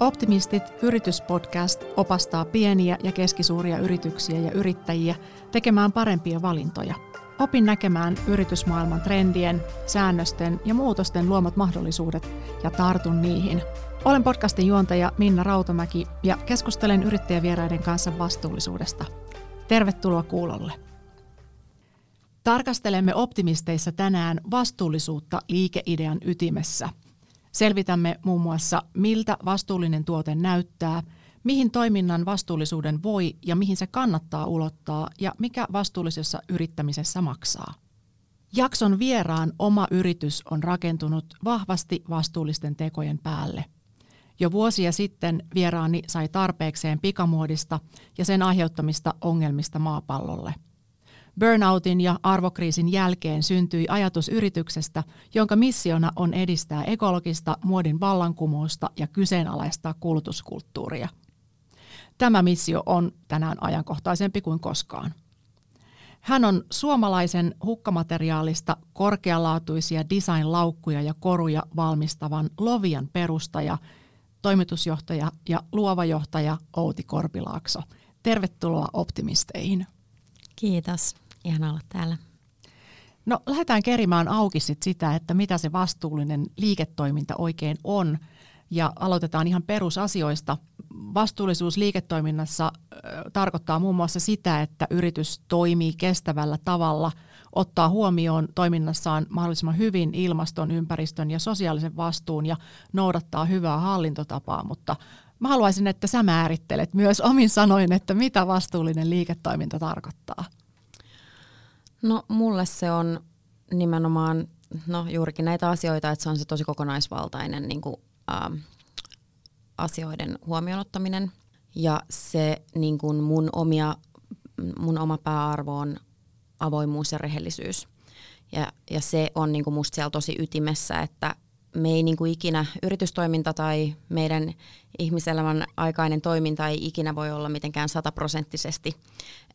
Optimistit yrityspodcast opastaa pieniä ja keskisuuria yrityksiä ja yrittäjiä tekemään parempia valintoja. Opin näkemään yritysmaailman trendien, säännösten ja muutosten luomat mahdollisuudet ja tartun niihin. Olen podcastin juontaja Minna Rautamäki ja keskustelen yrittäjävieraiden kanssa vastuullisuudesta. Tervetuloa kuulolle. Tarkastelemme optimisteissa tänään vastuullisuutta liikeidean ytimessä – Selvitämme muun muassa, miltä vastuullinen tuote näyttää, mihin toiminnan vastuullisuuden voi ja mihin se kannattaa ulottaa ja mikä vastuullisessa yrittämisessä maksaa. Jakson vieraan oma yritys on rakentunut vahvasti vastuullisten tekojen päälle. Jo vuosia sitten vieraani sai tarpeekseen pikamuodista ja sen aiheuttamista ongelmista maapallolle – Burnoutin ja arvokriisin jälkeen syntyi ajatus yrityksestä, jonka missiona on edistää ekologista muodin vallankumousta ja kyseenalaistaa kulutuskulttuuria. Tämä missio on tänään ajankohtaisempi kuin koskaan. Hän on suomalaisen hukkamateriaalista korkealaatuisia design-laukkuja ja koruja valmistavan Lovian perustaja, toimitusjohtaja ja luova johtaja Outi Korpilaakso. Tervetuloa optimisteihin. Kiitos. Ihan olla täällä. No lähdetään kerimään auki sit sitä, että mitä se vastuullinen liiketoiminta oikein on. Ja aloitetaan ihan perusasioista. Vastuullisuus liiketoiminnassa tarkoittaa muun muassa sitä, että yritys toimii kestävällä tavalla, ottaa huomioon toiminnassaan mahdollisimman hyvin ilmaston, ympäristön ja sosiaalisen vastuun ja noudattaa hyvää hallintotapaa, mutta Mä haluaisin, että sä määrittelet myös omin sanoin, että mitä vastuullinen liiketoiminta tarkoittaa. No mulle se on nimenomaan no, juurikin näitä asioita, että se on se tosi kokonaisvaltainen niin kuin, ä, asioiden huomioonottaminen. Ja se niin kuin mun, omia, mun oma pääarvo on avoimuus ja rehellisyys. Ja, ja se on niin kuin musta siellä tosi ytimessä, että me ei niin kuin ikinä, yritystoiminta tai meidän ihmiselämän aikainen toiminta ei ikinä voi olla mitenkään sataprosenttisesti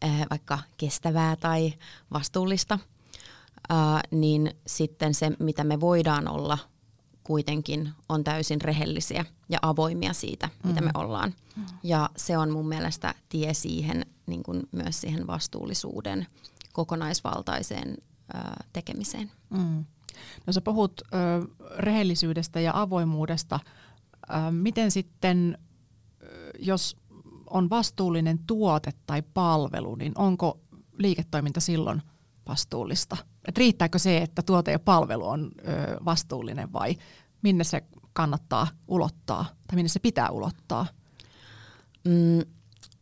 äh, vaikka kestävää tai vastuullista, niin sitten se, mitä me voidaan olla kuitenkin, on täysin rehellisiä ja avoimia siitä, mm. mitä me mm. ollaan. Mm. Ja se on mun mielestä tie siihen, niin kuin myös siihen vastuullisuuden kokonaisvaltaiseen tekemiseen. Mm. No sä puhut ö, rehellisyydestä ja avoimuudesta. Ö, miten sitten, jos on vastuullinen tuote tai palvelu, niin onko liiketoiminta silloin vastuullista? Et riittääkö se, että tuote ja palvelu on ö, vastuullinen vai minne se kannattaa ulottaa tai minne se pitää ulottaa? Mm,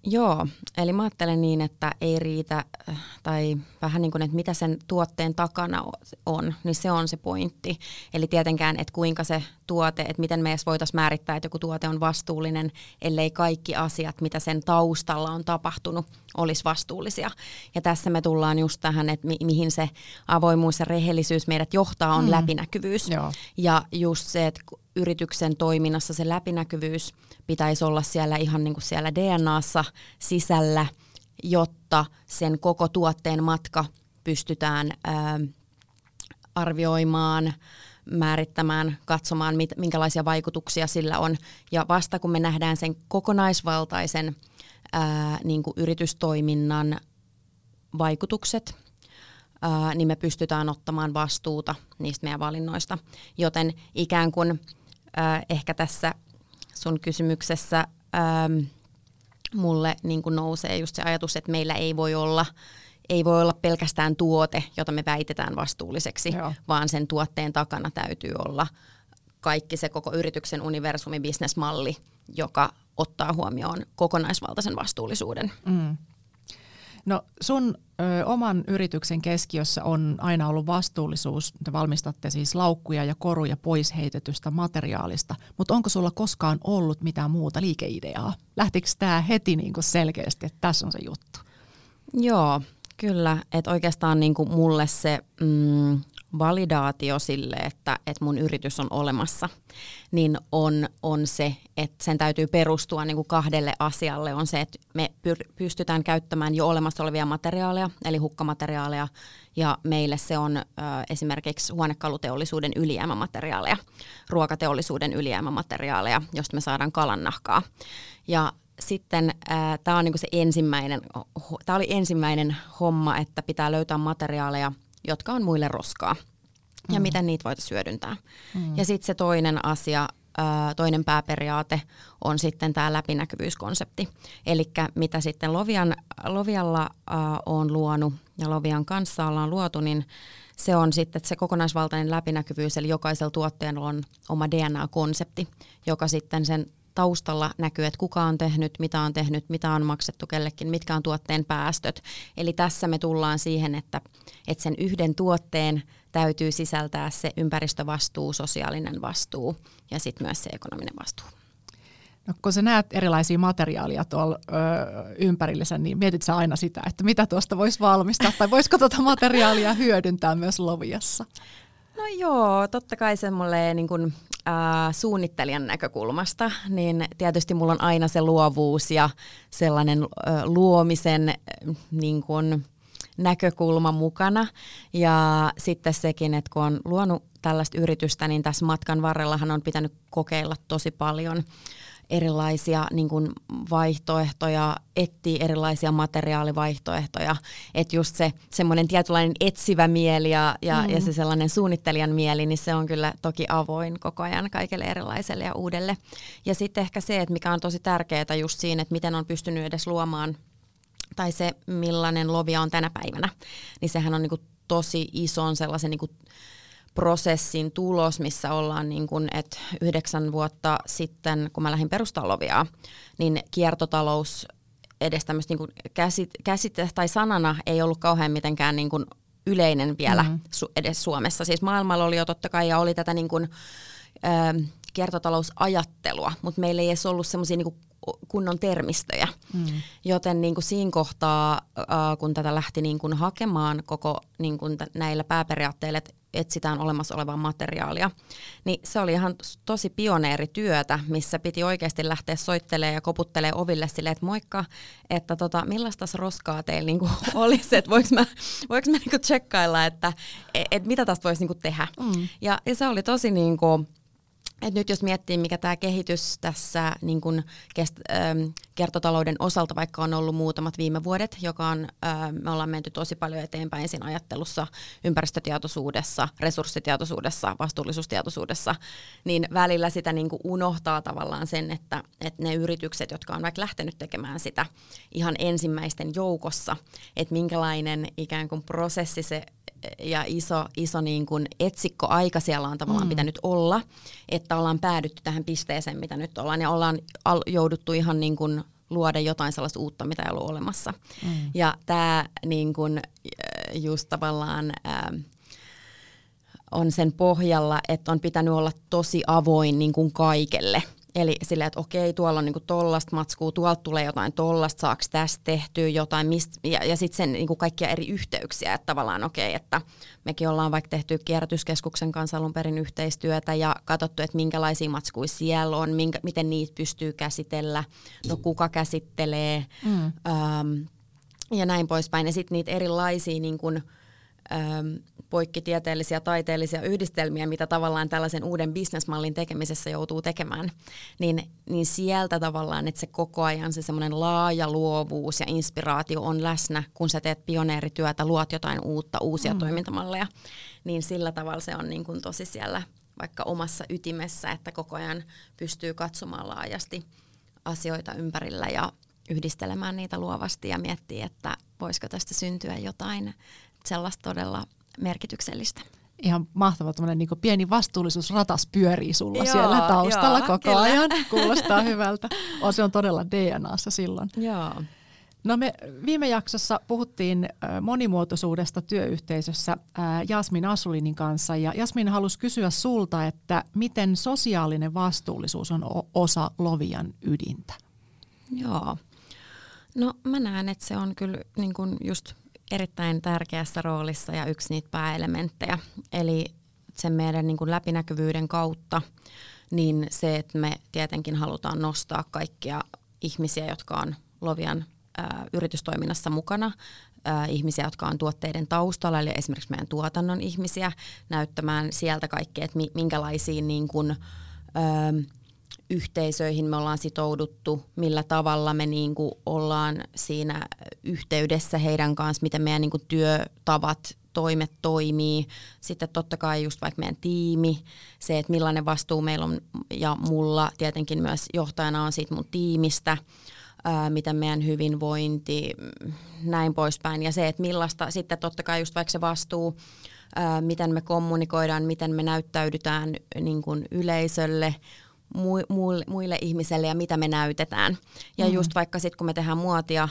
Joo, eli mä ajattelen niin, että ei riitä, äh, tai vähän niin kuin, että mitä sen tuotteen takana on, niin se on se pointti. Eli tietenkään, että kuinka se tuote, että miten me edes voitaisiin määrittää, että joku tuote on vastuullinen, ellei kaikki asiat, mitä sen taustalla on tapahtunut, olisi vastuullisia. Ja tässä me tullaan just tähän, että mi- mihin se avoimuus ja rehellisyys meidät johtaa, on mm. läpinäkyvyys. Joo. Ja just se, että yrityksen toiminnassa se läpinäkyvyys pitäisi olla siellä ihan niin kuin siellä DNAssa sisällä, jotta sen koko tuotteen matka pystytään ää, arvioimaan, määrittämään, katsomaan, mit, minkälaisia vaikutuksia sillä on. Ja vasta kun me nähdään sen kokonaisvaltaisen ää, niin kuin yritystoiminnan vaikutukset, ää, niin me pystytään ottamaan vastuuta niistä meidän valinnoista. Joten ikään kuin ää, ehkä tässä sun kysymyksessä ää, mulle niin kuin nousee just se ajatus, että meillä ei voi olla ei voi olla pelkästään tuote, jota me väitetään vastuulliseksi, Joo. vaan sen tuotteen takana täytyy olla kaikki se koko yrityksen universumi bisnesmalli, joka ottaa huomioon kokonaisvaltaisen vastuullisuuden. Mm. No sun ö, oman yrityksen keskiössä on aina ollut vastuullisuus. Te valmistatte siis laukkuja ja koruja pois heitetystä materiaalista, mutta onko sulla koskaan ollut mitään muuta liikeideaa? Lähtikö tämä heti niin kuin selkeästi, että tässä on se juttu? Joo, kyllä. Että oikeastaan niin kuin mulle se mm, validaatio sille, että, että mun yritys on olemassa, niin on, on se, että sen täytyy perustua niin kuin kahdelle asialle. On se, että me pystytään käyttämään jo olemassa olevia materiaaleja, eli hukkamateriaaleja, ja meille se on ö, esimerkiksi huonekaluteollisuuden ylijäämämateriaaleja, ruokateollisuuden ylijäämämateriaaleja, josta me saadaan kalannahkaa. Ja sitten tämä on niinku ensimmäinen, oli ensimmäinen homma, että pitää löytää materiaaleja, jotka on muille roskaa ja mm. miten niitä voitaisiin hyödyntää. Mm. Ja sitten se toinen asia, toinen pääperiaate on sitten tämä läpinäkyvyyskonsepti. Eli mitä sitten Lovian, Lovialla on luonut ja Lovian kanssa ollaan luotu, niin se on sitten se kokonaisvaltainen läpinäkyvyys, eli jokaisella tuotteella on oma DNA-konsepti, joka sitten sen taustalla näkyy, että kuka on tehnyt, mitä on tehnyt, mitä on maksettu kellekin, mitkä on tuotteen päästöt. Eli tässä me tullaan siihen, että, että sen yhden tuotteen täytyy sisältää se ympäristövastuu, sosiaalinen vastuu ja sitten myös se ekonominen vastuu. No, kun sä näet erilaisia materiaaleja tuolla ö, ympärillisä, niin mietit sä aina sitä, että mitä tuosta voisi valmistaa, tai voisiko tuota materiaalia hyödyntää myös Loviassa? No joo, totta kai semmoinen niin kun, äh, suunnittelijan näkökulmasta, niin tietysti mulla on aina se luovuus ja sellainen äh, luomisen äh, niin kun, näkökulma mukana. Ja sitten sekin, että kun on luonut tällaista yritystä, niin tässä matkan varrellahan on pitänyt kokeilla tosi paljon erilaisia niin kuin vaihtoehtoja, etsii erilaisia materiaalivaihtoehtoja. Että just se semmoinen tietynlainen etsivä mieli ja, ja, mm. ja se sellainen suunnittelijan mieli, niin se on kyllä toki avoin koko ajan kaikille erilaiselle ja uudelle. Ja sitten ehkä se, että mikä on tosi tärkeää just siinä, että miten on pystynyt edes luomaan tai se, millainen lovia on tänä päivänä, niin sehän on niin kuin tosi ison sellaisen niin kuin prosessin tulos, missä ollaan niin kuin, että yhdeksän vuotta sitten, kun mä lähdin perustalovia, niin kiertotalous edes tämmöistä niin käsit, käsite tai sanana ei ollut kauhean mitenkään niin kuin yleinen vielä mm-hmm. su, edes Suomessa. Siis maailmalla oli jo totta kai ja oli tätä niin kuin, ö, kiertotalousajattelua, mutta meillä ei edes ollut semmoisia niin kunnon termistöjä. Mm. Joten niin kuin siinä kohtaa, äh, kun tätä lähti niin kuin hakemaan koko niin kuin näillä pääperiaatteilla, että etsitään olemassa olevaa materiaalia, niin se oli ihan tosi pioneerityötä, missä piti oikeasti lähteä soittelemaan ja koputtelemaan oville silleen, että moikka, että tota, millaista roskaa teillä niinku olisi, että voiko mä, voiko mä niinku tsekkailla, että et mitä tästä voisi niinku tehdä. Mm. Ja, ja se oli tosi niinku, et nyt jos miettii, mikä tämä kehitys tässä niin kun kest, ähm, kertotalouden osalta, vaikka on ollut muutamat viime vuodet, joka on, me ollaan menty tosi paljon eteenpäin siinä ajattelussa, ympäristötietoisuudessa, resurssitietoisuudessa, vastuullisuustietoisuudessa, niin välillä sitä niin unohtaa tavallaan sen, että, että ne yritykset, jotka on vaikka lähtenyt tekemään sitä ihan ensimmäisten joukossa, että minkälainen ikään kuin prosessi se ja iso, iso niin kuin etsikkoaika siellä on tavallaan mm. pitänyt olla, että ollaan päädytty tähän pisteeseen, mitä nyt ollaan, ja ollaan al- jouduttu ihan niin kuin luoda jotain sellaista uutta, mitä ei ollut olemassa. Mm. Ja tämä niin kuin, äh, just tavallaan... Ää, on sen pohjalla, että on pitänyt olla tosi avoin niin kuin kaikelle – Eli silleen, että okei, tuolla on niinku tollasta matskua, tuolta tulee jotain tollasta, saako tästä tehtyä jotain, mist, ja, ja sitten sen niinku kaikkia eri yhteyksiä, että tavallaan okei, että mekin ollaan vaikka tehty kierrätyskeskuksen kanssa alun perin yhteistyötä ja katsottu, että minkälaisia matskuja siellä on, minkä, miten niitä pystyy käsitellä, no kuka käsittelee, mm. äm, ja näin poispäin. Ja sitten niitä erilaisia niin kun, äm, poikkitieteellisiä taiteellisia yhdistelmiä, mitä tavallaan tällaisen uuden bisnesmallin tekemisessä joutuu tekemään, niin, niin sieltä tavallaan, että se koko ajan se semmoinen laaja luovuus ja inspiraatio on läsnä, kun sä teet pioneerityötä, luot jotain uutta, uusia mm. toimintamalleja, niin sillä tavalla se on niin kuin tosi siellä vaikka omassa ytimessä, että koko ajan pystyy katsomaan laajasti asioita ympärillä ja yhdistelemään niitä luovasti ja miettiä, että voisiko tästä syntyä jotain sellaista todella merkityksellistä. Ihan mahtava tämmöinen niin pieni vastuullisuusratas pyörii sulla joo, siellä taustalla joo, koko kyllä. ajan. Kuulostaa hyvältä. O, se on todella DNAssa silloin. Joo. No me viime jaksossa puhuttiin monimuotoisuudesta työyhteisössä Jasmin Asulinin kanssa ja Jasmin halusi kysyä sulta, että miten sosiaalinen vastuullisuus on osa Lovian ydintä? Joo. No mä näen, että se on kyllä niin kuin just erittäin tärkeässä roolissa ja yksi niitä pääelementtejä. Eli sen meidän niin kuin läpinäkyvyyden kautta, niin se, että me tietenkin halutaan nostaa kaikkia ihmisiä, jotka on Lovian ää, yritystoiminnassa mukana, ää, ihmisiä, jotka on tuotteiden taustalla, eli esimerkiksi meidän tuotannon ihmisiä, näyttämään sieltä kaikkea, että minkälaisiin niin kuin, ää, yhteisöihin me ollaan sitouduttu, millä tavalla me niin kuin ollaan siinä yhteydessä heidän kanssa, miten meidän niin kuin työtavat, toimet toimii. Sitten totta kai just vaikka meidän tiimi, se, että millainen vastuu meillä on ja mulla tietenkin myös johtajana on siitä mun tiimistä – ää, miten meidän hyvinvointi, näin poispäin. Ja se, että millaista sitten totta kai just vaikka se vastuu, ää, miten me kommunikoidaan, miten me näyttäydytään niin kuin yleisölle, muille, muille ihmisille ja mitä me näytetään. Ja mm. just vaikka sitten kun me tehdään muotia,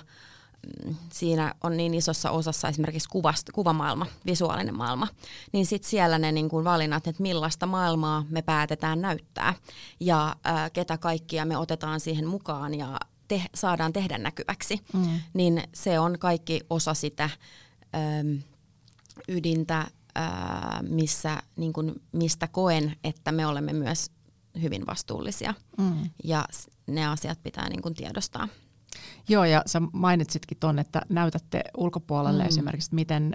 mm, siinä on niin isossa osassa esimerkiksi kuvast, kuvamaailma, visuaalinen maailma, niin sitten siellä ne niin kuin valinnat, että millaista maailmaa me päätetään näyttää ja ää, ketä kaikkia me otetaan siihen mukaan ja te, saadaan tehdä näkyväksi, mm. niin se on kaikki osa sitä äm, ydintä, ää, missä, niin kun, mistä koen, että me olemme myös hyvin vastuullisia. Mm. Ja ne asiat pitää niin kun, tiedostaa. Joo, ja sä mainitsitkin tuon, että näytätte ulkopuolelle mm. esimerkiksi, miten,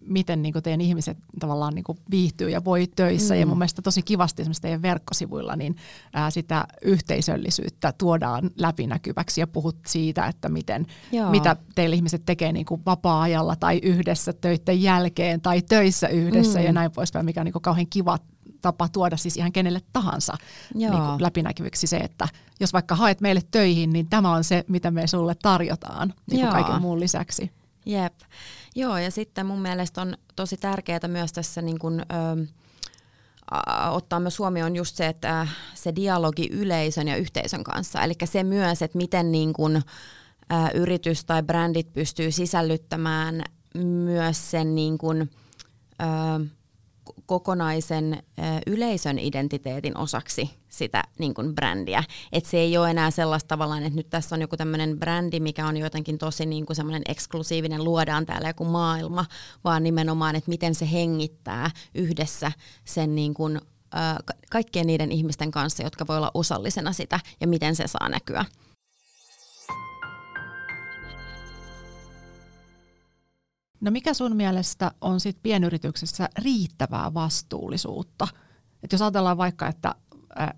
miten niin teidän ihmiset tavallaan niin viihtyy ja voi töissä. Mm. Ja mun mielestä tosi kivasti esimerkiksi teidän verkkosivuilla niin ää, sitä yhteisöllisyyttä tuodaan läpinäkyväksi ja puhut siitä, että miten, mitä teillä ihmiset tekee niin kuin vapaa-ajalla tai yhdessä töiden jälkeen tai töissä yhdessä mm. ja näin poispäin, mikä on niin kauhean kiva tapa tuoda siis ihan kenelle tahansa niin kuin läpinäkyviksi se, että jos vaikka haet meille töihin, niin tämä on se, mitä me sulle tarjotaan niin kuin kaiken muun lisäksi. Jep. Joo, ja sitten mun mielestä on tosi tärkeää myös tässä niin kuin, ö, ottaa myös huomioon just se, että se dialogi yleisön ja yhteisön kanssa. Eli se myös, että miten niin kuin, ä, yritys tai brändit pystyy sisällyttämään myös sen niin kuin, ö, kokonaisen yleisön identiteetin osaksi sitä niin kuin brändiä. Et se ei ole enää sellaista tavallaan, että nyt tässä on joku tämmöinen brändi, mikä on jotenkin tosi niin kuin semmoinen eksklusiivinen, luodaan täällä joku maailma, vaan nimenomaan, että miten se hengittää yhdessä sen niin kuin, kaikkien niiden ihmisten kanssa, jotka voi olla osallisena sitä ja miten se saa näkyä. No mikä sun mielestä on sit pienyrityksessä riittävää vastuullisuutta? Et jos ajatellaan vaikka, että,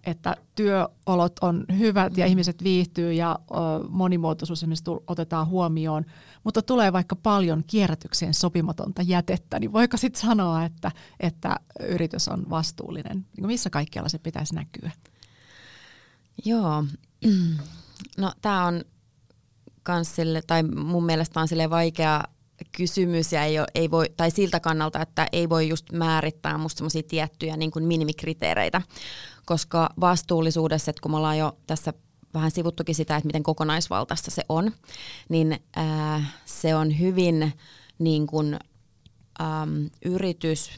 että työolot on hyvät ja ihmiset viihtyy ja monimuotoisuus otetaan huomioon, mutta tulee vaikka paljon kierrätykseen sopimatonta jätettä, niin voiko sitten sanoa, että, että yritys on vastuullinen? Niin missä kaikkialla se pitäisi näkyä? Joo, no tämä on kans sille, tai mun mielestä on sille vaikea kysymys ja ei, ole, ei voi, tai siltä kannalta, että ei voi just määrittää musta semmoisia tiettyjä niin kuin minimikriteereitä, koska vastuullisuudessa, että kun me ollaan jo tässä vähän sivuttukin sitä, että miten kokonaisvaltaista se on, niin ää, se on hyvin niin kuin, äm, yritys,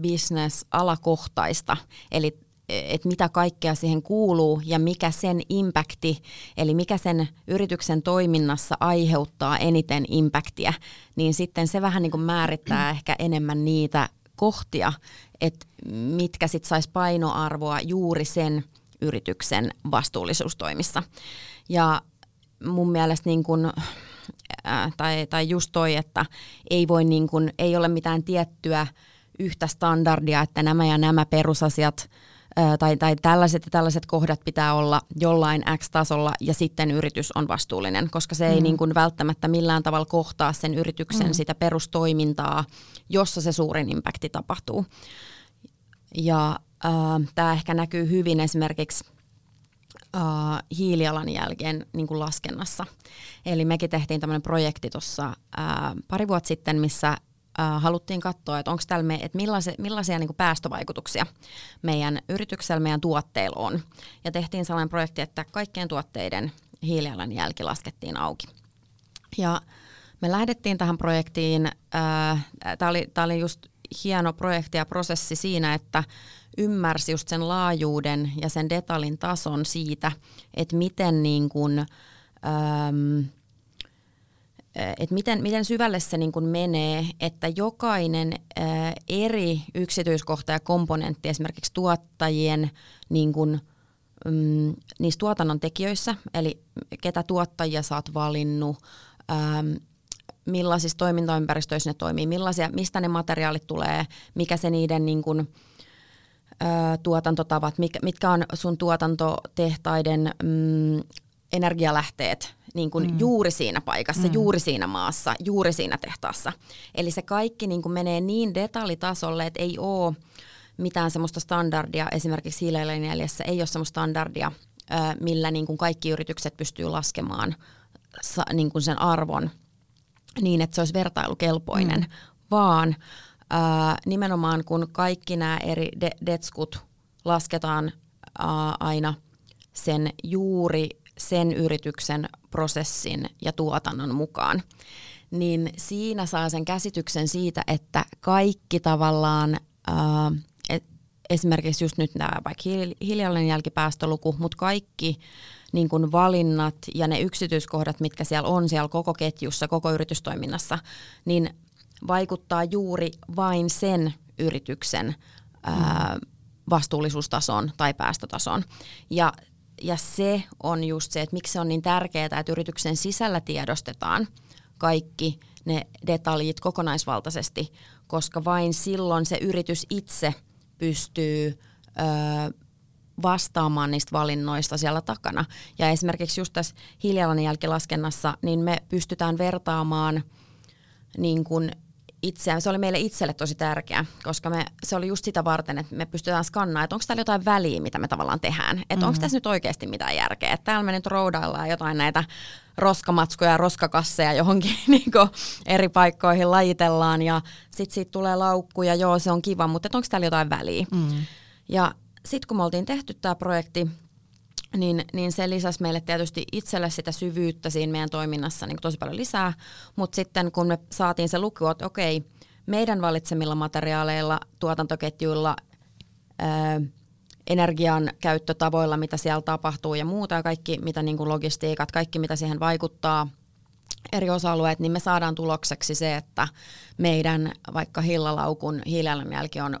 business, alakohtaista. Eli että mitä kaikkea siihen kuuluu ja mikä sen impakti, eli mikä sen yrityksen toiminnassa aiheuttaa eniten impaktia, niin sitten se vähän niin kuin määrittää ehkä enemmän niitä kohtia, että mitkä sitten saisi painoarvoa juuri sen yrityksen vastuullisuustoimissa. Ja mun mielestä niin kuin, äh, tai, tai just toi, että ei, voi niin kuin, ei ole mitään tiettyä yhtä standardia, että nämä ja nämä perusasiat – tai, tai tällaiset ja tällaiset kohdat pitää olla jollain X-tasolla ja sitten yritys on vastuullinen, koska se mm. ei niin kuin välttämättä millään tavalla kohtaa sen yrityksen mm. sitä perustoimintaa, jossa se suurin impakti tapahtuu. Ja äh, tämä ehkä näkyy hyvin esimerkiksi äh, hiilijalanjälkeen niin kuin laskennassa. Eli mekin tehtiin tämmöinen projekti tuossa äh, pari vuotta sitten, missä äh, haluttiin katsoa, että onko täällä me, että millaisia, millaisia niin päästövaikutuksia meidän yrityksellä, meidän tuotteilla on. Ja tehtiin sellainen projekti, että kaikkien tuotteiden hiilijalanjälki laskettiin auki. Ja me lähdettiin tähän projektiin, äh, tämä oli, oli just hieno projekti ja prosessi siinä, että ymmärsi just sen laajuuden ja sen detaljin tason siitä, että miten niin kuin, ähm, että miten, miten syvälle se niin kuin menee, että jokainen ää, eri yksityiskohta ja komponentti esimerkiksi tuottajien niin kuin, mm, niissä tuotannon tekijöissä, eli ketä tuottajia sä oot valinnut, ää, millaisissa toimintaympäristöissä ne toimii, millaisia, mistä ne materiaalit tulee, mikä se niiden niin kuin, ää, tuotantotavat, mitkä on sun tuotantotehtaiden mm, energialähteet niin kuin mm. juuri siinä paikassa, mm. juuri siinä maassa, juuri siinä tehtaassa. Eli se kaikki niin kuin menee niin detaljitasolle, että ei ole mitään semmoista standardia, esimerkiksi hiilijalanjäljessä ei ole semmoista standardia, millä niin kuin kaikki yritykset pystyy laskemaan niin kuin sen arvon niin, että se olisi vertailukelpoinen, mm. vaan ää, nimenomaan kun kaikki nämä eri de- detskut lasketaan ää, aina sen juuri sen yrityksen prosessin ja tuotannon mukaan, niin siinä saa sen käsityksen siitä, että kaikki tavallaan, ää, et, esimerkiksi just nyt nämä vaikka hiilijalanjälkipäästöluku, mutta kaikki niin kuin valinnat ja ne yksityiskohdat, mitkä siellä on siellä koko ketjussa, koko yritystoiminnassa, niin vaikuttaa juuri vain sen yrityksen ää, vastuullisuustason tai päästötason. Ja ja se on just se, että miksi se on niin tärkeää, että yrityksen sisällä tiedostetaan kaikki ne detaljit kokonaisvaltaisesti, koska vain silloin se yritys itse pystyy ö, vastaamaan niistä valinnoista siellä takana. Ja esimerkiksi just tässä hiilijalanjälkilaskennassa, niin me pystytään vertaamaan niin kuin itseään. Se oli meille itselle tosi tärkeä, koska me, se oli just sitä varten, että me pystytään skannaamaan, että onko täällä jotain väliä, mitä me tavallaan tehdään. Että mm-hmm. onko tässä nyt oikeasti mitään järkeä. Että täällä me nyt roudaillaan jotain näitä roskamatskuja ja roskakasseja johonkin niin eri paikkoihin lajitellaan ja sitten siitä tulee laukku ja joo se on kiva, mutta onko täällä jotain väliä. Mm. Ja sitten kun me oltiin tehty tämä projekti, niin, niin se lisäsi meille tietysti itselle sitä syvyyttä siinä meidän toiminnassa niin tosi paljon lisää, mutta sitten kun me saatiin se luku, että okei, meidän valitsemilla materiaaleilla, tuotantoketjuilla, ää, energian käyttötavoilla, mitä siellä tapahtuu ja muuta ja kaikki, mitä niin kuin logistiikat, kaikki mitä siihen vaikuttaa, eri osa-alueet, niin me saadaan tulokseksi se, että meidän vaikka hillalaukun hiilijalanjälki on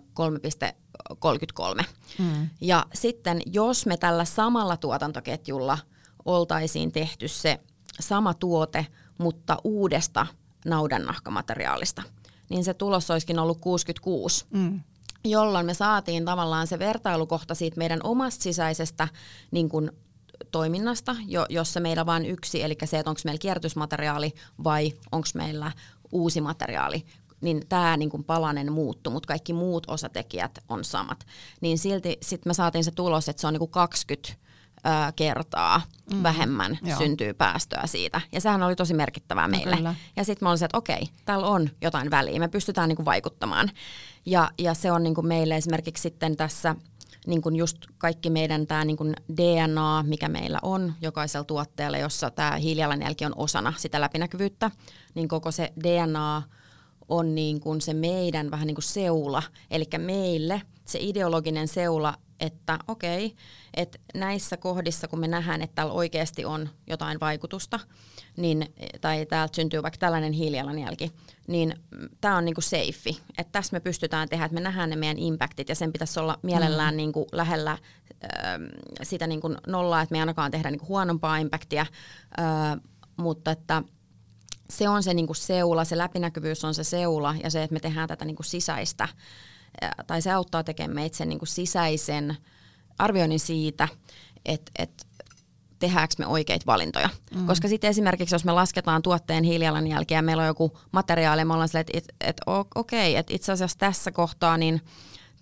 33. Mm. Ja sitten jos me tällä samalla tuotantoketjulla oltaisiin tehty se sama tuote, mutta uudesta naudannahkamateriaalista, niin se tulos olisikin ollut 66. Mm jolloin me saatiin tavallaan se vertailukohta siitä meidän omasta sisäisestä niin kuin, toiminnasta, jo, jossa meillä vain yksi, eli se, että onko meillä kierrätysmateriaali vai onko meillä uusi materiaali, niin tämä niin kuin palanen muuttuu, mutta kaikki muut osatekijät on samat. Niin silti sitten me saatiin se tulos, että se on niin kuin 20 kertaa mm. vähemmän Joo. syntyy päästöä siitä. Ja sehän oli tosi merkittävää no meille. No, ja sitten mä olin se, että okei, täällä on jotain väliä, me pystytään niin kuin vaikuttamaan. Ja, ja se on niin kuin meille esimerkiksi sitten tässä niin kuin just kaikki meidän tämä niin kuin DNA, mikä meillä on jokaisella tuotteella, jossa tämä hiilijalanjälki on osana sitä läpinäkyvyyttä, niin koko se DNA – on niin kuin se meidän vähän niin kuin seula, eli meille se ideologinen seula, että okei, että näissä kohdissa, kun me nähdään, että täällä oikeasti on jotain vaikutusta, niin, tai täältä syntyy vaikka tällainen hiilijalanjälki, niin tämä on niinku safe. Että tässä me pystytään tehdä, että me nähdään ne meidän impactit, ja sen pitäisi olla mielellään mm. niinku lähellä äh, sitä niinku nollaa, että me ei ainakaan tehdä niinku huonompaa impactia, äh, mutta että se on se niin kuin seula, se läpinäkyvyys on se seula ja se, että me tehdään tätä niin kuin sisäistä, tai se auttaa tekemään meitä niin kuin sisäisen arvioinnin siitä, että, että tehdäänkö me oikeita valintoja. Mm. Koska sitten esimerkiksi, jos me lasketaan tuotteen hiilijalanjälkeä ja meillä on joku materiaali, ja me ollaan silleen, että, että, että okei, että itse asiassa tässä kohtaa niin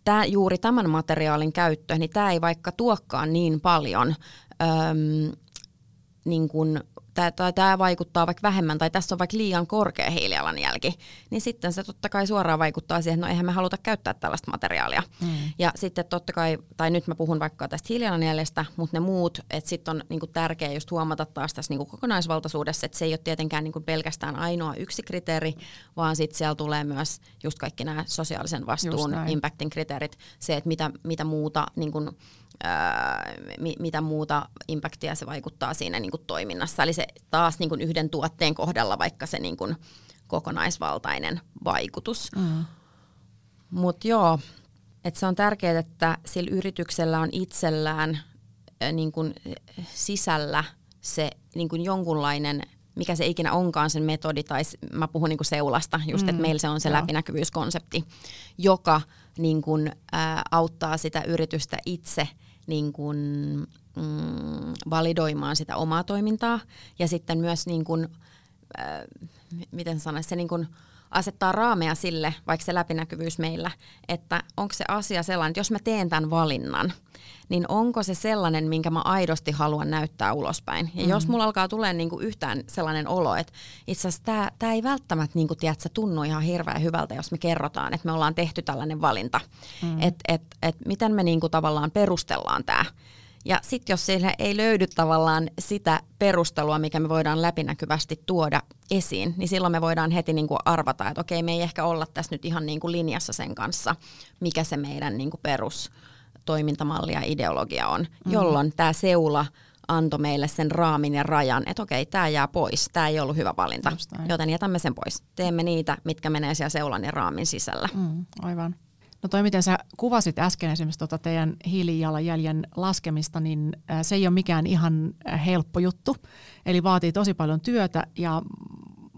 tämä, juuri tämän materiaalin käyttö, niin tämä ei vaikka tuokkaan niin paljon öm, niin kuin tai tämä vaikuttaa vaikka vähemmän tai tässä on vaikka liian korkea hiilijalanjälki, niin sitten se totta kai suoraan vaikuttaa siihen, että no eihän me haluta käyttää tällaista materiaalia. Mm. Ja sitten totta kai, tai nyt mä puhun vaikka tästä hiilijalanjäljestä, mutta ne muut, että sitten on niinku tärkeää just huomata taas tässä niinku kokonaisvaltaisuudessa, että se ei ole tietenkään niinku pelkästään ainoa yksi kriteeri, vaan sitten siellä tulee myös just kaikki nämä sosiaalisen vastuun impactin kriteerit, se, että mitä, mitä muuta niinku, mitä muuta impactia se vaikuttaa siinä niin kuin toiminnassa. Eli se taas niin kuin yhden tuotteen kohdalla vaikka se niin kuin kokonaisvaltainen vaikutus. Mm. Mutta joo, että se on tärkeää, että sillä yrityksellä on itsellään niin kuin sisällä se niin kuin jonkunlainen mikä se ikinä onkaan sen metodi, tai mä puhun niin kuin seulasta, just mm. että meillä se on se Joo. läpinäkyvyyskonsepti, joka niin kuin, ä, auttaa sitä yritystä itse niin kuin, mm, validoimaan sitä omaa toimintaa, ja sitten myös niin kuin, ä, miten sanoisi, se niin kuin, asettaa raameja sille, vaikka se läpinäkyvyys meillä, että onko se asia sellainen, että jos mä teen tämän valinnan, niin onko se sellainen, minkä mä aidosti haluan näyttää ulospäin. Ja mm. jos mulla alkaa tulee niinku yhtään sellainen olo, että itse asiassa tämä ei välttämättä niinku, tiedätkö, tunnu ihan hirveän hyvältä, jos me kerrotaan, että me ollaan tehty tällainen valinta. Mm. Että et, et miten me niinku, tavallaan perustellaan tämä. Ja sitten jos sille ei löydy tavallaan sitä perustelua, mikä me voidaan läpinäkyvästi tuoda esiin, niin silloin me voidaan heti niin kuin arvata, että okei, me ei ehkä olla tässä nyt ihan niin kuin linjassa sen kanssa, mikä se meidän niin kuin perustoimintamalli ja ideologia on, mm. jolloin tämä seula antoi meille sen raamin ja rajan, että okei, tämä jää pois, tämä ei ollut hyvä valinta, joten jätämme sen pois. Teemme niitä, mitkä menee siellä seulan ja raamin sisällä. Mm, aivan. No toi, miten sä kuvasit äsken esimerkiksi tuota teidän hiilijalanjäljen laskemista, niin se ei ole mikään ihan helppo juttu. Eli vaatii tosi paljon työtä ja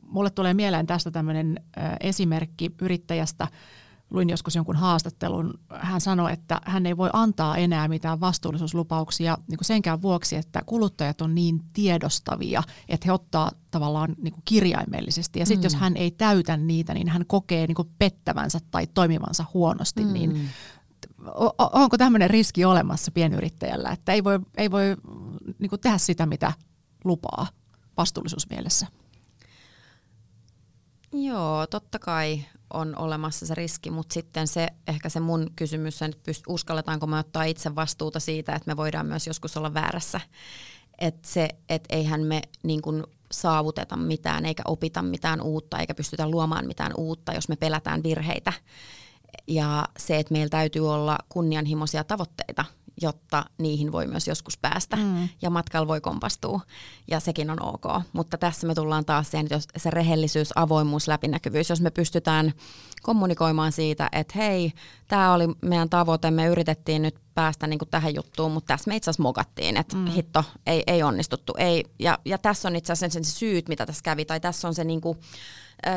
mulle tulee mieleen tästä tämmöinen esimerkki yrittäjästä, luin joskus jonkun haastattelun, hän sanoi, että hän ei voi antaa enää mitään vastuullisuuslupauksia niin kuin senkään vuoksi, että kuluttajat on niin tiedostavia, että he ottaa tavallaan niin kuin kirjaimellisesti. Ja sitten mm. jos hän ei täytä niitä, niin hän kokee niin kuin pettävänsä tai toimivansa huonosti. Mm. Niin onko tämmöinen riski olemassa pienyrittäjällä, että ei voi, ei voi niin kuin tehdä sitä, mitä lupaa vastuullisuusmielessä? Joo, totta kai on olemassa se riski, mutta sitten se ehkä se mun kysymys on, että pyst- uskalletaanko me ottaa itse vastuuta siitä, että me voidaan myös joskus olla väärässä. Että se, että eihän me niin kuin saavuteta mitään eikä opita mitään uutta eikä pystytä luomaan mitään uutta, jos me pelätään virheitä. Ja se, että meillä täytyy olla kunnianhimoisia tavoitteita jotta niihin voi myös joskus päästä mm. ja matkalla voi kompastua ja sekin on ok. Mutta tässä me tullaan taas siihen, että jos se rehellisyys, avoimuus, läpinäkyvyys, jos me pystytään kommunikoimaan siitä, että hei, tämä oli meidän tavoite, me yritettiin nyt päästä niin kuin tähän juttuun, mutta tässä me itse asiassa mokattiin, että mm. hitto, ei, ei onnistuttu. Ei, ja, ja tässä on itse asiassa sen syyt, mitä tässä kävi, tai tässä on se niin kuin,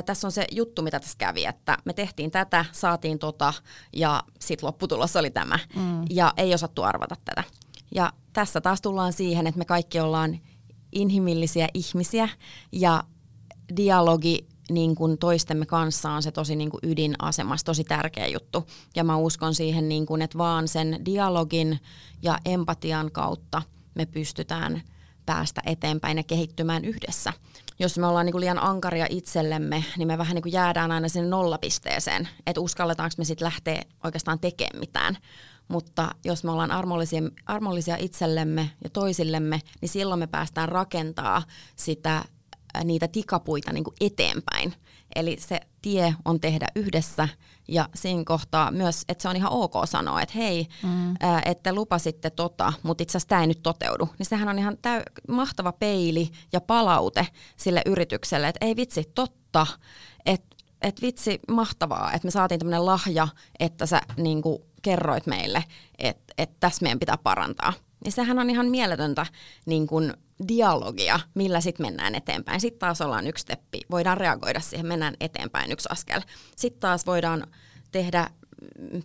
tässä on se juttu, mitä tässä kävi, että me tehtiin tätä, saatiin tota ja sitten lopputulos oli tämä. Mm. Ja ei osattu arvata tätä. Ja tässä taas tullaan siihen, että me kaikki ollaan inhimillisiä ihmisiä ja dialogi niin kuin toistemme kanssa on se tosi niin kuin ydinasemassa, tosi tärkeä juttu. Ja mä uskon siihen, niin kuin, että vaan sen dialogin ja empatian kautta me pystytään päästä eteenpäin ja kehittymään yhdessä jos me ollaan niin liian ankaria itsellemme, niin me vähän niin jäädään aina sinne nollapisteeseen, että uskalletaanko me sitten lähteä oikeastaan tekemään mitään. Mutta jos me ollaan armollisia, armollisia itsellemme ja toisillemme, niin silloin me päästään rakentaa sitä, niitä tikapuita niin eteenpäin. Eli se tie on tehdä yhdessä ja siinä kohtaa myös, että se on ihan ok sanoa, että hei, mm. ää, että lupasitte tota, mutta itse asiassa tämä ei nyt toteudu. Niin sehän on ihan täy- mahtava peili ja palaute sille yritykselle, että ei vitsi, totta, että et vitsi, mahtavaa, että me saatiin tämmöinen lahja, että sä niin kuin, kerroit meille, että et tässä meidän pitää parantaa. Niin sehän on ihan mieletöntä niin kuin, dialogia, millä sitten mennään eteenpäin. Sitten taas ollaan yksi steppi, voidaan reagoida siihen, mennään eteenpäin yksi askel. Sitten taas voidaan tehdä mm,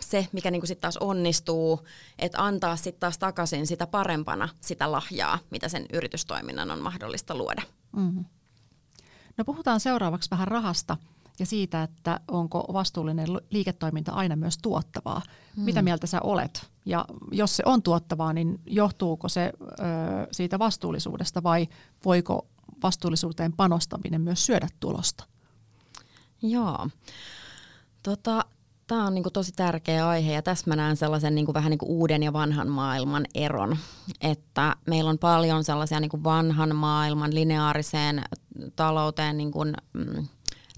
se, mikä niinku sitten taas onnistuu, että antaa sitten taas takaisin sitä parempana sitä lahjaa, mitä sen yritystoiminnan on mahdollista luoda. Mm-hmm. No puhutaan seuraavaksi vähän rahasta ja siitä, että onko vastuullinen liiketoiminta aina myös tuottavaa. Hmm. Mitä mieltä sä olet? Ja jos se on tuottavaa, niin johtuuko se ö, siitä vastuullisuudesta vai voiko vastuullisuuteen panostaminen myös syödä tulosta? Joo. Tota, Tämä on niinku tosi tärkeä aihe ja tässä mä näen sellaisen niinku vähän niinku uuden ja vanhan maailman eron. Että meillä on paljon sellaisia niinku vanhan maailman lineaariseen talouteen niinku, mm,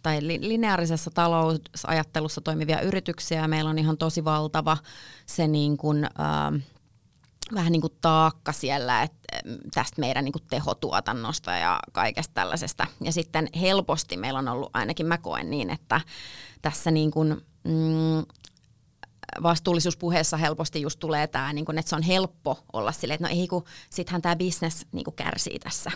tai lineaarisessa talousajattelussa toimivia yrityksiä. Meillä on ihan tosi valtava se niin kuin, äh, vähän niin kuin taakka siellä että tästä meidän niin kuin tehotuotannosta ja kaikesta tällaisesta. Ja sitten helposti meillä on ollut, ainakin mä koen niin, että tässä niin kuin, mm, vastuullisuuspuheessa helposti just tulee tämä, niin kun, että se on helppo olla silleen, että no ei kun sittenhän tämä business niin kärsii tässä.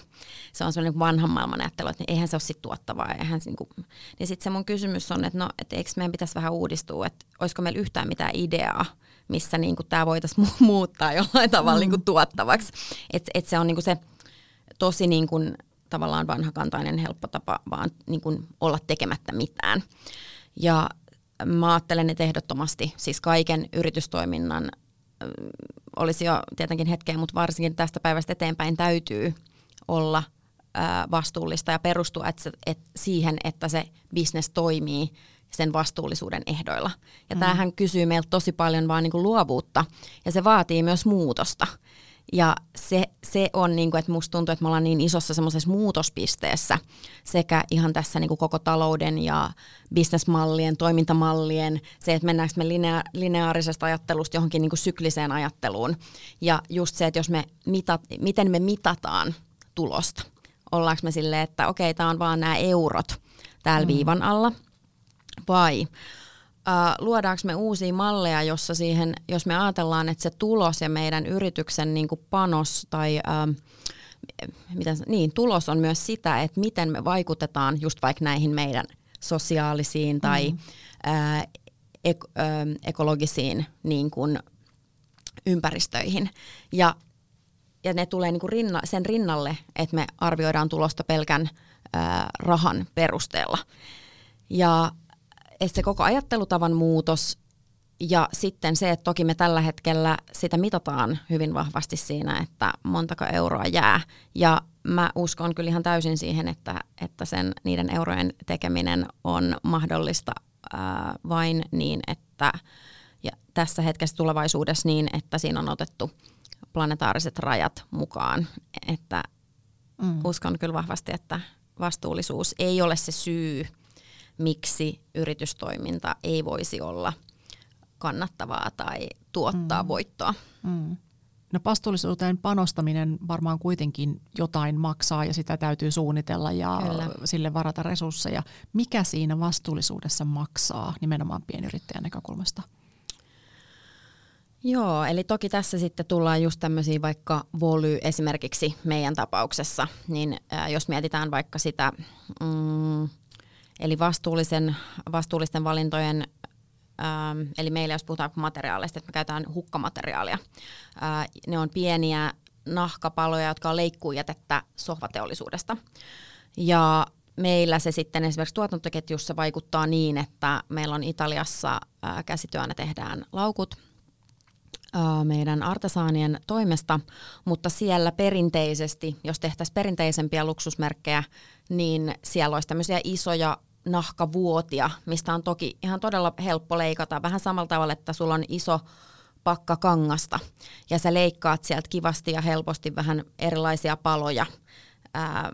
Se on sellainen niin vanhan maailman ajattelu, että eihän se ole sitten tuottavaa. Eihän se, niin, kuin, niin sitten se mun kysymys on, että no, että eikö meidän pitäisi vähän uudistua, että olisiko meillä yhtään mitään ideaa, missä niin tämä voitaisiin muuttaa jollain tavalla mm. niin kuin tuottavaksi. Että et se on niin kuin se tosi niin kuin, tavallaan vanhakantainen helppo tapa vaan niin kuin olla tekemättä mitään. Ja mä ajattelen, että ehdottomasti siis kaiken yritystoiminnan olisi jo tietenkin hetkeä, mutta varsinkin tästä päivästä eteenpäin täytyy olla vastuullista ja perustua että, että siihen, että se business toimii sen vastuullisuuden ehdoilla. Ja mm. tämähän kysyy meiltä tosi paljon vaan niin kuin luovuutta ja se vaatii myös muutosta. Ja se, se on, niin kuin, että musta tuntuu, että me ollaan niin isossa semmoisessa muutospisteessä sekä ihan tässä niin kuin koko talouden ja bisnesmallien, toimintamallien, se, että mennäänkö me linea, lineaarisesta ajattelusta johonkin niin kuin sykliseen ajatteluun. Ja just se, että jos me mitat, miten me mitataan tulosta. Ollaanko me silleen, että okei, tämä on vaan nämä eurot täällä mm. viivan alla, vai Uh, luodaanko me uusia malleja, jossa siihen, jos me ajatellaan, että se tulos ja meidän yrityksen niin kuin panos tai uh, mitä, niin, tulos on myös sitä, että miten me vaikutetaan just vaikka näihin meidän sosiaalisiin tai mm. uh, ek, uh, ekologisiin niin kuin, ympäristöihin. Ja, ja ne tulee niin kuin rinna, sen rinnalle, että me arvioidaan tulosta pelkän uh, rahan perusteella. Ja että se koko ajattelutavan muutos ja sitten se, että toki me tällä hetkellä sitä mitataan hyvin vahvasti siinä, että montako euroa jää. Ja mä uskon kyllä ihan täysin siihen, että, että sen niiden eurojen tekeminen on mahdollista ää, vain niin, että ja tässä hetkessä tulevaisuudessa niin, että siinä on otettu planetaariset rajat mukaan. Että mm. uskon kyllä vahvasti, että vastuullisuus ei ole se syy – miksi yritystoiminta ei voisi olla kannattavaa tai tuottaa mm. voittoa. Mm. No vastuullisuuteen panostaminen varmaan kuitenkin jotain maksaa ja sitä täytyy suunnitella ja Kyllä. sille varata resursseja. Mikä siinä vastuullisuudessa maksaa nimenomaan pienyrittäjän näkökulmasta? Joo, eli toki tässä sitten tullaan just tämmöisiä vaikka voly esimerkiksi meidän tapauksessa, niin äh, jos mietitään vaikka sitä mm, Eli vastuullisen, vastuullisten valintojen, ähm, eli meillä jos puhutaan materiaaleista, että me käytetään hukkamateriaalia. Äh, ne on pieniä nahkapaloja, jotka on leikkuujätettä sohvateollisuudesta. Ja meillä se sitten esimerkiksi tuotantoketjussa vaikuttaa niin, että meillä on Italiassa äh, käsityönä tehdään laukut meidän artesaanien toimesta, mutta siellä perinteisesti, jos tehtäisiin perinteisempiä luksusmerkkejä, niin siellä olisi tämmöisiä isoja nahkavuotia, mistä on toki ihan todella helppo leikata. Vähän samalla tavalla, että sulla on iso pakka kangasta ja sä leikkaat sieltä kivasti ja helposti vähän erilaisia paloja. Ää,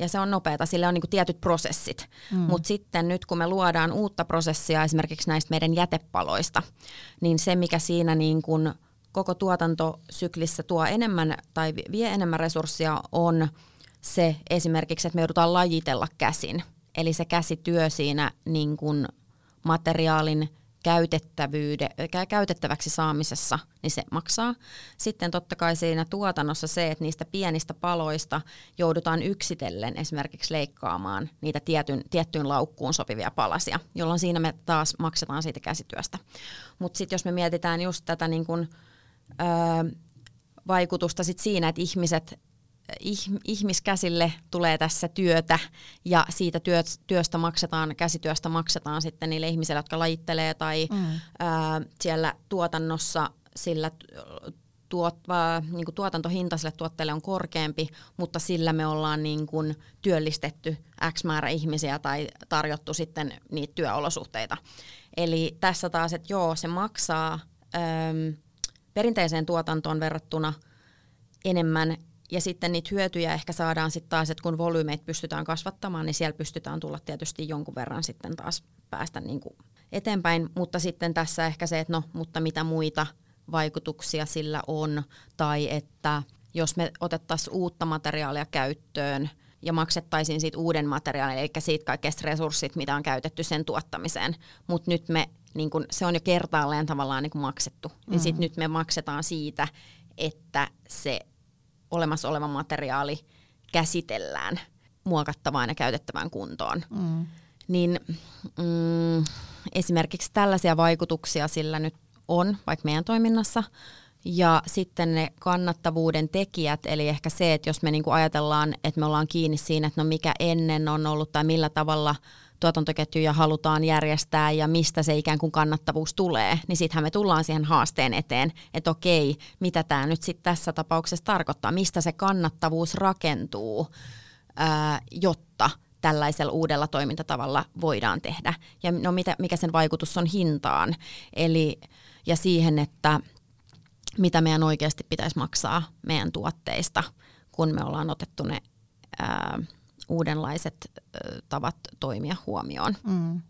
ja se on nopeata, sillä on niinku tietyt prosessit. Mm. Mutta sitten nyt kun me luodaan uutta prosessia esimerkiksi näistä meidän jätepaloista, niin se mikä siinä niin kun koko tuotantosyklissä tuo enemmän tai vie enemmän resursseja on se esimerkiksi, että me joudutaan lajitella käsin. Eli se käsityö siinä niin kuin materiaalin käytettäväksi saamisessa, niin se maksaa. Sitten totta kai siinä tuotannossa se, että niistä pienistä paloista joudutaan yksitellen esimerkiksi leikkaamaan niitä tietyn, tiettyyn laukkuun sopivia palasia, jolloin siinä me taas maksetaan siitä käsityöstä. Mutta sitten jos me mietitään just tätä niin kun, öö, vaikutusta sit siinä, että ihmiset ihmiskäsille tulee tässä työtä ja siitä työstä maksetaan, käsityöstä maksetaan sitten niille ihmisille, jotka lajittelee tai mm. ää, siellä tuotannossa sillä tuot, ää, niin kuin tuotantohinta sille tuotteelle on korkeampi, mutta sillä me ollaan niin kuin työllistetty X määrä ihmisiä tai tarjottu sitten niitä työolosuhteita. Eli tässä taas, että joo, se maksaa äm, perinteiseen tuotantoon verrattuna enemmän ja sitten niitä hyötyjä ehkä saadaan sitten taas, että kun volyymeitä pystytään kasvattamaan, niin siellä pystytään tulla tietysti jonkun verran sitten taas päästä niin kuin eteenpäin. Mutta sitten tässä ehkä se, että no, mutta mitä muita vaikutuksia sillä on, tai että jos me otettaisiin uutta materiaalia käyttöön ja maksettaisiin siitä uuden materiaalin, eli siitä kaikista resurssit, mitä on käytetty sen tuottamiseen, mutta nyt me, niin kun, se on jo kertaalleen tavallaan niin maksettu, niin mm. niin sitten nyt me maksetaan siitä, että se olemassa oleva materiaali käsitellään muokattavaan ja käytettävään kuntoon. Mm. Niin mm, esimerkiksi tällaisia vaikutuksia sillä nyt on, vaikka meidän toiminnassa. Ja sitten ne kannattavuuden tekijät, eli ehkä se, että jos me niinku ajatellaan, että me ollaan kiinni siinä, että no mikä ennen on ollut tai millä tavalla tuotantoketjuja halutaan järjestää ja mistä se ikään kuin kannattavuus tulee, niin sittenhän me tullaan siihen haasteen eteen, että okei, mitä tämä nyt sitten tässä tapauksessa tarkoittaa, mistä se kannattavuus rakentuu, jotta tällaisella uudella toimintatavalla voidaan tehdä. Ja no mitä, mikä sen vaikutus on hintaan, eli ja siihen, että mitä meidän oikeasti pitäisi maksaa meidän tuotteista, kun me ollaan otettu ne ää, uudenlaiset tavat toimia huomioon. Mm.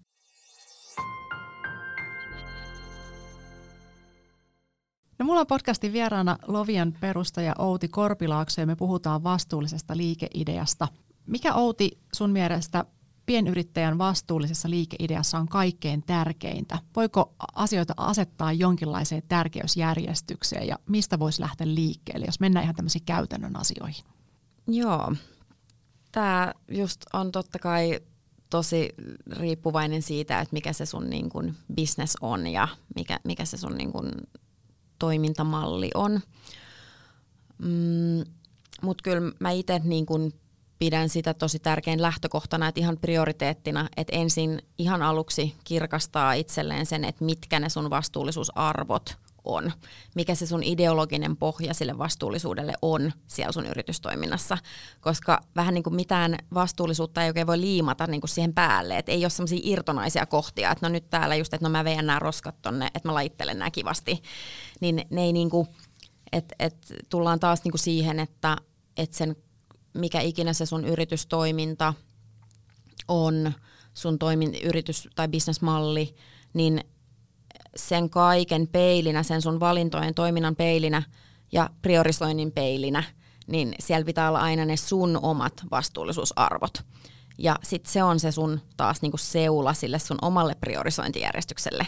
No, mulla on podcastin vieraana Lovian perustaja Outi Korpilaakso ja me puhutaan vastuullisesta liikeideasta. Mikä Outi sun mielestä pienyrittäjän vastuullisessa liikeideassa on kaikkein tärkeintä? Voiko asioita asettaa jonkinlaiseen tärkeysjärjestykseen ja mistä voisi lähteä liikkeelle, jos mennään ihan tämmöisiin käytännön asioihin? Joo, tämä just on totta kai tosi riippuvainen siitä, että mikä se sun niin kun business on ja mikä, mikä se sun niin kun toimintamalli on. Mm, Mutta kyllä mä itse niin pidän sitä tosi tärkein lähtökohtana, että ihan prioriteettina, että ensin ihan aluksi kirkastaa itselleen sen, että mitkä ne sun vastuullisuusarvot on, mikä se sun ideologinen pohja sille vastuullisuudelle on siellä sun yritystoiminnassa, koska vähän niin kuin mitään vastuullisuutta ei oikein voi liimata niin kuin siihen päälle, että ei ole semmoisia irtonaisia kohtia, että no nyt täällä just, että no mä veän nämä roskat tonne, että mä laittelen nämä kivasti, niin ne ei niin kuin, että et tullaan taas niin kuin siihen, että et sen mikä ikinä se sun yritystoiminta on, sun toimin, yritys- tai bisnesmalli, niin sen kaiken peilinä, sen sun valintojen toiminnan peilinä ja priorisoinnin peilinä, niin siellä pitää olla aina ne sun omat vastuullisuusarvot. Ja sitten se on se sun taas niinku seula sille sun omalle priorisointijärjestykselle.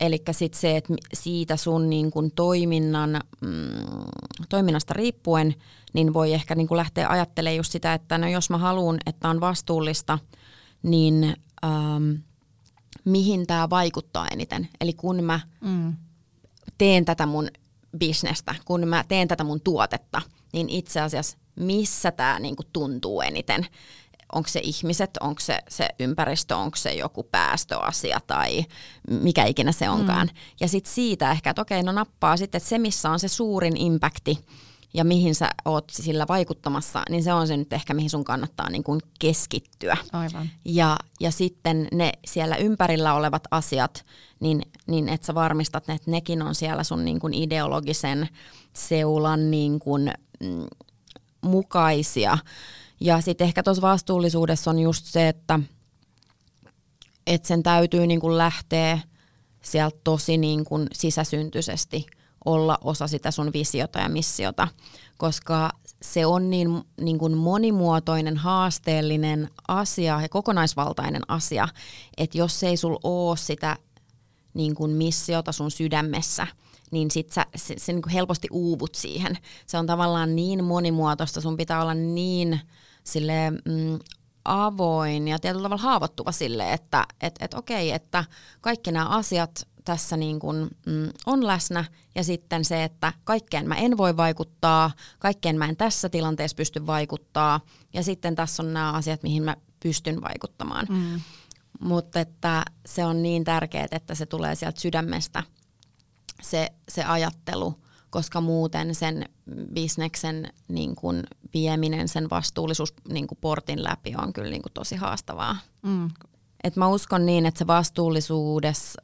Eli sitten se, että siitä sun niinku toiminnan, mm, toiminnasta riippuen – niin voi ehkä niin kuin lähteä ajattelemaan just sitä, että no jos mä haluan, että on vastuullista, niin ähm, mihin tämä vaikuttaa eniten. Eli kun mä mm. teen tätä mun bisnestä, kun mä teen tätä mun tuotetta, niin itse asiassa missä tämä niinku tuntuu eniten. Onko se ihmiset, onko se, se ympäristö, onko se joku päästöasia tai mikä ikinä se onkaan. Mm. Ja sitten siitä ehkä, että okei, no nappaa sitten, että se missä on se suurin impakti, ja mihin sä oot sillä vaikuttamassa, niin se on se nyt ehkä, mihin sun kannattaa niin kuin keskittyä. Aivan. Ja, ja sitten ne siellä ympärillä olevat asiat, niin, niin että sä varmistat, että nekin on siellä sun niin kuin ideologisen seulan niin kuin, mm, mukaisia. Ja sitten ehkä tuossa vastuullisuudessa on just se, että, että sen täytyy niin kuin lähteä sieltä tosi niin kuin sisäsyntyisesti – olla osa sitä sun visiota ja missiota, koska se on niin, niin kuin monimuotoinen, haasteellinen asia ja kokonaisvaltainen asia, että jos ei sul ole sitä niin kuin missiota sun sydämessä, niin sit sä, se, se niin kuin helposti uuvut siihen. Se on tavallaan niin monimuotoista, sun pitää olla niin sille mm, avoin ja tietyllä tavalla haavoittuva sille, että et, et okei, että kaikki nämä asiat tässä niin kuin, mm, on läsnä ja sitten se, että kaikkeen mä en voi vaikuttaa, kaikkeen mä en tässä tilanteessa pysty vaikuttaa ja sitten tässä on nämä asiat, mihin mä pystyn vaikuttamaan. Mm. Mutta että se on niin tärkeää, että se tulee sieltä sydämestä se, se ajattelu, koska muuten sen bisneksen niin kun vieminen sen vastuullisuus niin portin läpi on kyllä niin tosi haastavaa. Mm, et mä uskon niin, että se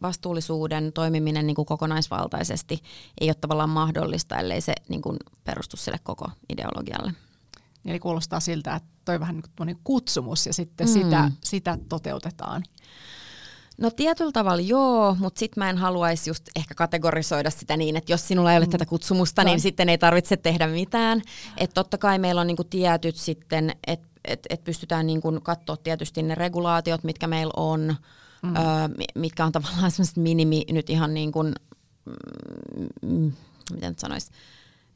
vastuullisuuden toimiminen niin kuin kokonaisvaltaisesti ei ole tavallaan mahdollista, ellei se niin kuin perustu sille koko ideologialle. Eli kuulostaa siltä, että toi vähän niin kuin kutsumus ja sitten mm. sitä, sitä toteutetaan. No tietyllä tavalla joo, mutta sitten mä en haluaisi just ehkä kategorisoida sitä niin, että jos sinulla ei ole mm. tätä kutsumusta, niin sitten ei tarvitse tehdä mitään. Että totta kai meillä on niinku tietyt sitten, että et, et pystytään niinku katsoa tietysti ne regulaatiot, mitkä meillä on, mm. öö, mitkä on tavallaan semmoiset minimi nyt ihan niin kuin, mm, miten sanoisi,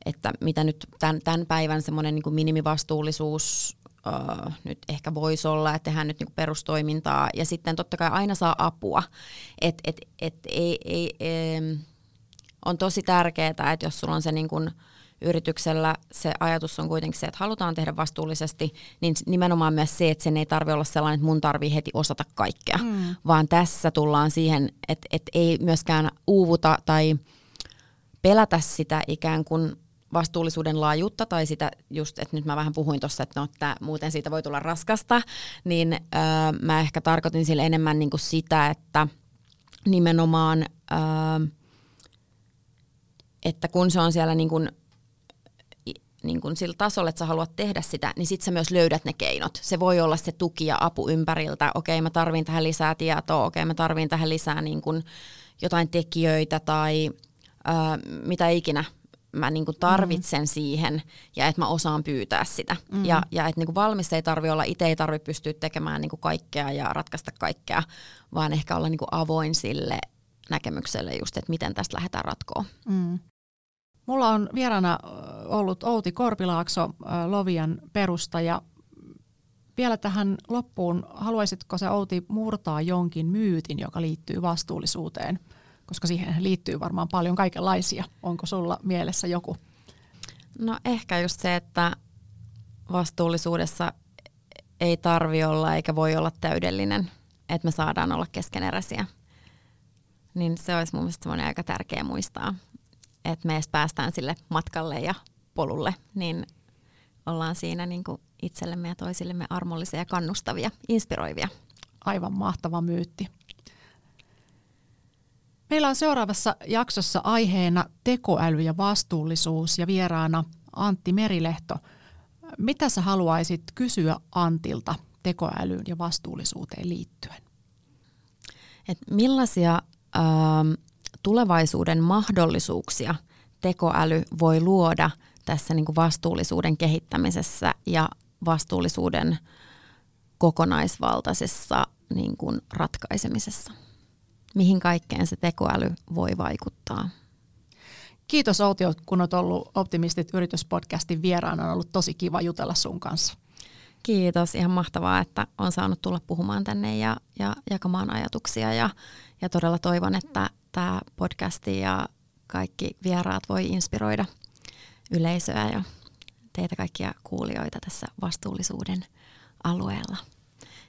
että mitä nyt tämän, tämän päivän semmoinen niin minimivastuullisuus uh, nyt ehkä voisi olla, että tehdään nyt niinku perustoimintaa ja sitten totta kai aina saa apua. Et, et, et, ei, ei, ei, on tosi tärkeää, että jos sulla on se niin kuin yrityksellä se ajatus on kuitenkin se, että halutaan tehdä vastuullisesti, niin nimenomaan myös se, että sen ei tarvitse olla sellainen, että mun tarvii heti osata kaikkea, mm. vaan tässä tullaan siihen, että, että ei myöskään uuvuta tai pelätä sitä ikään kuin vastuullisuuden laajuutta tai sitä just, että nyt mä vähän puhuin tuossa, että no, että muuten siitä voi tulla raskasta, niin öö, mä ehkä tarkoitin sille enemmän niin kuin sitä, että nimenomaan, öö, että kun se on siellä niin kuin, niin kuin sillä tasolla, että sä haluat tehdä sitä, niin sit sä myös löydät ne keinot. Se voi olla se tuki ja apu ympäriltä. Okei, mä tarvin tähän lisää tietoa, okei, mä tarvin tähän lisää niin kuin jotain tekijöitä tai öö, mitä ikinä mä niinku tarvitsen mm. siihen ja että mä osaan pyytää sitä. Mm. Ja, ja että niinku valmis ei tarvi olla, itse ei tarvi pystyä tekemään niinku kaikkea ja ratkaista kaikkea, vaan ehkä olla niinku avoin sille näkemykselle just, että miten tästä lähdetään ratkoon. Mm. Mulla on vieraana ollut Outi Korpilaakso, Lovian perustaja. Vielä tähän loppuun, haluaisitko se Outi murtaa jonkin myytin, joka liittyy vastuullisuuteen – koska siihen liittyy varmaan paljon kaikenlaisia. Onko sulla mielessä joku? No ehkä just se, että vastuullisuudessa ei tarvi olla eikä voi olla täydellinen, että me saadaan olla keskeneräisiä. Niin se olisi mun mielestä aika tärkeä muistaa, että me edes päästään sille matkalle ja polulle, niin ollaan siinä niin kuin itsellemme ja toisillemme armollisia ja kannustavia, inspiroivia. Aivan mahtava myytti. Meillä on seuraavassa jaksossa aiheena tekoäly ja vastuullisuus ja vieraana Antti Merilehto. Mitä sä haluaisit kysyä Antilta tekoälyyn ja vastuullisuuteen liittyen? Et millaisia äh, tulevaisuuden mahdollisuuksia tekoäly voi luoda tässä niin kuin vastuullisuuden kehittämisessä ja vastuullisuuden kokonaisvaltaisessa niin kuin ratkaisemisessa? mihin kaikkeen se tekoäly voi vaikuttaa. Kiitos Outi, kun olet ollut Optimistit yrityspodcastin vieraana. On ollut tosi kiva jutella sun kanssa. Kiitos, ihan mahtavaa, että on saanut tulla puhumaan tänne ja, ja jakamaan ajatuksia. Ja, ja todella toivon, että tämä podcasti ja kaikki vieraat voi inspiroida yleisöä ja teitä kaikkia kuulijoita tässä vastuullisuuden alueella.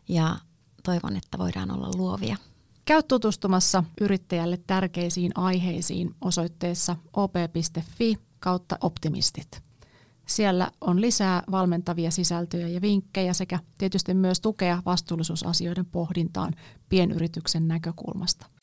Ja toivon, että voidaan olla luovia. Käy tutustumassa yrittäjälle tärkeisiin aiheisiin osoitteessa op.fi kautta optimistit. Siellä on lisää valmentavia sisältöjä ja vinkkejä sekä tietysti myös tukea vastuullisuusasioiden pohdintaan pienyrityksen näkökulmasta.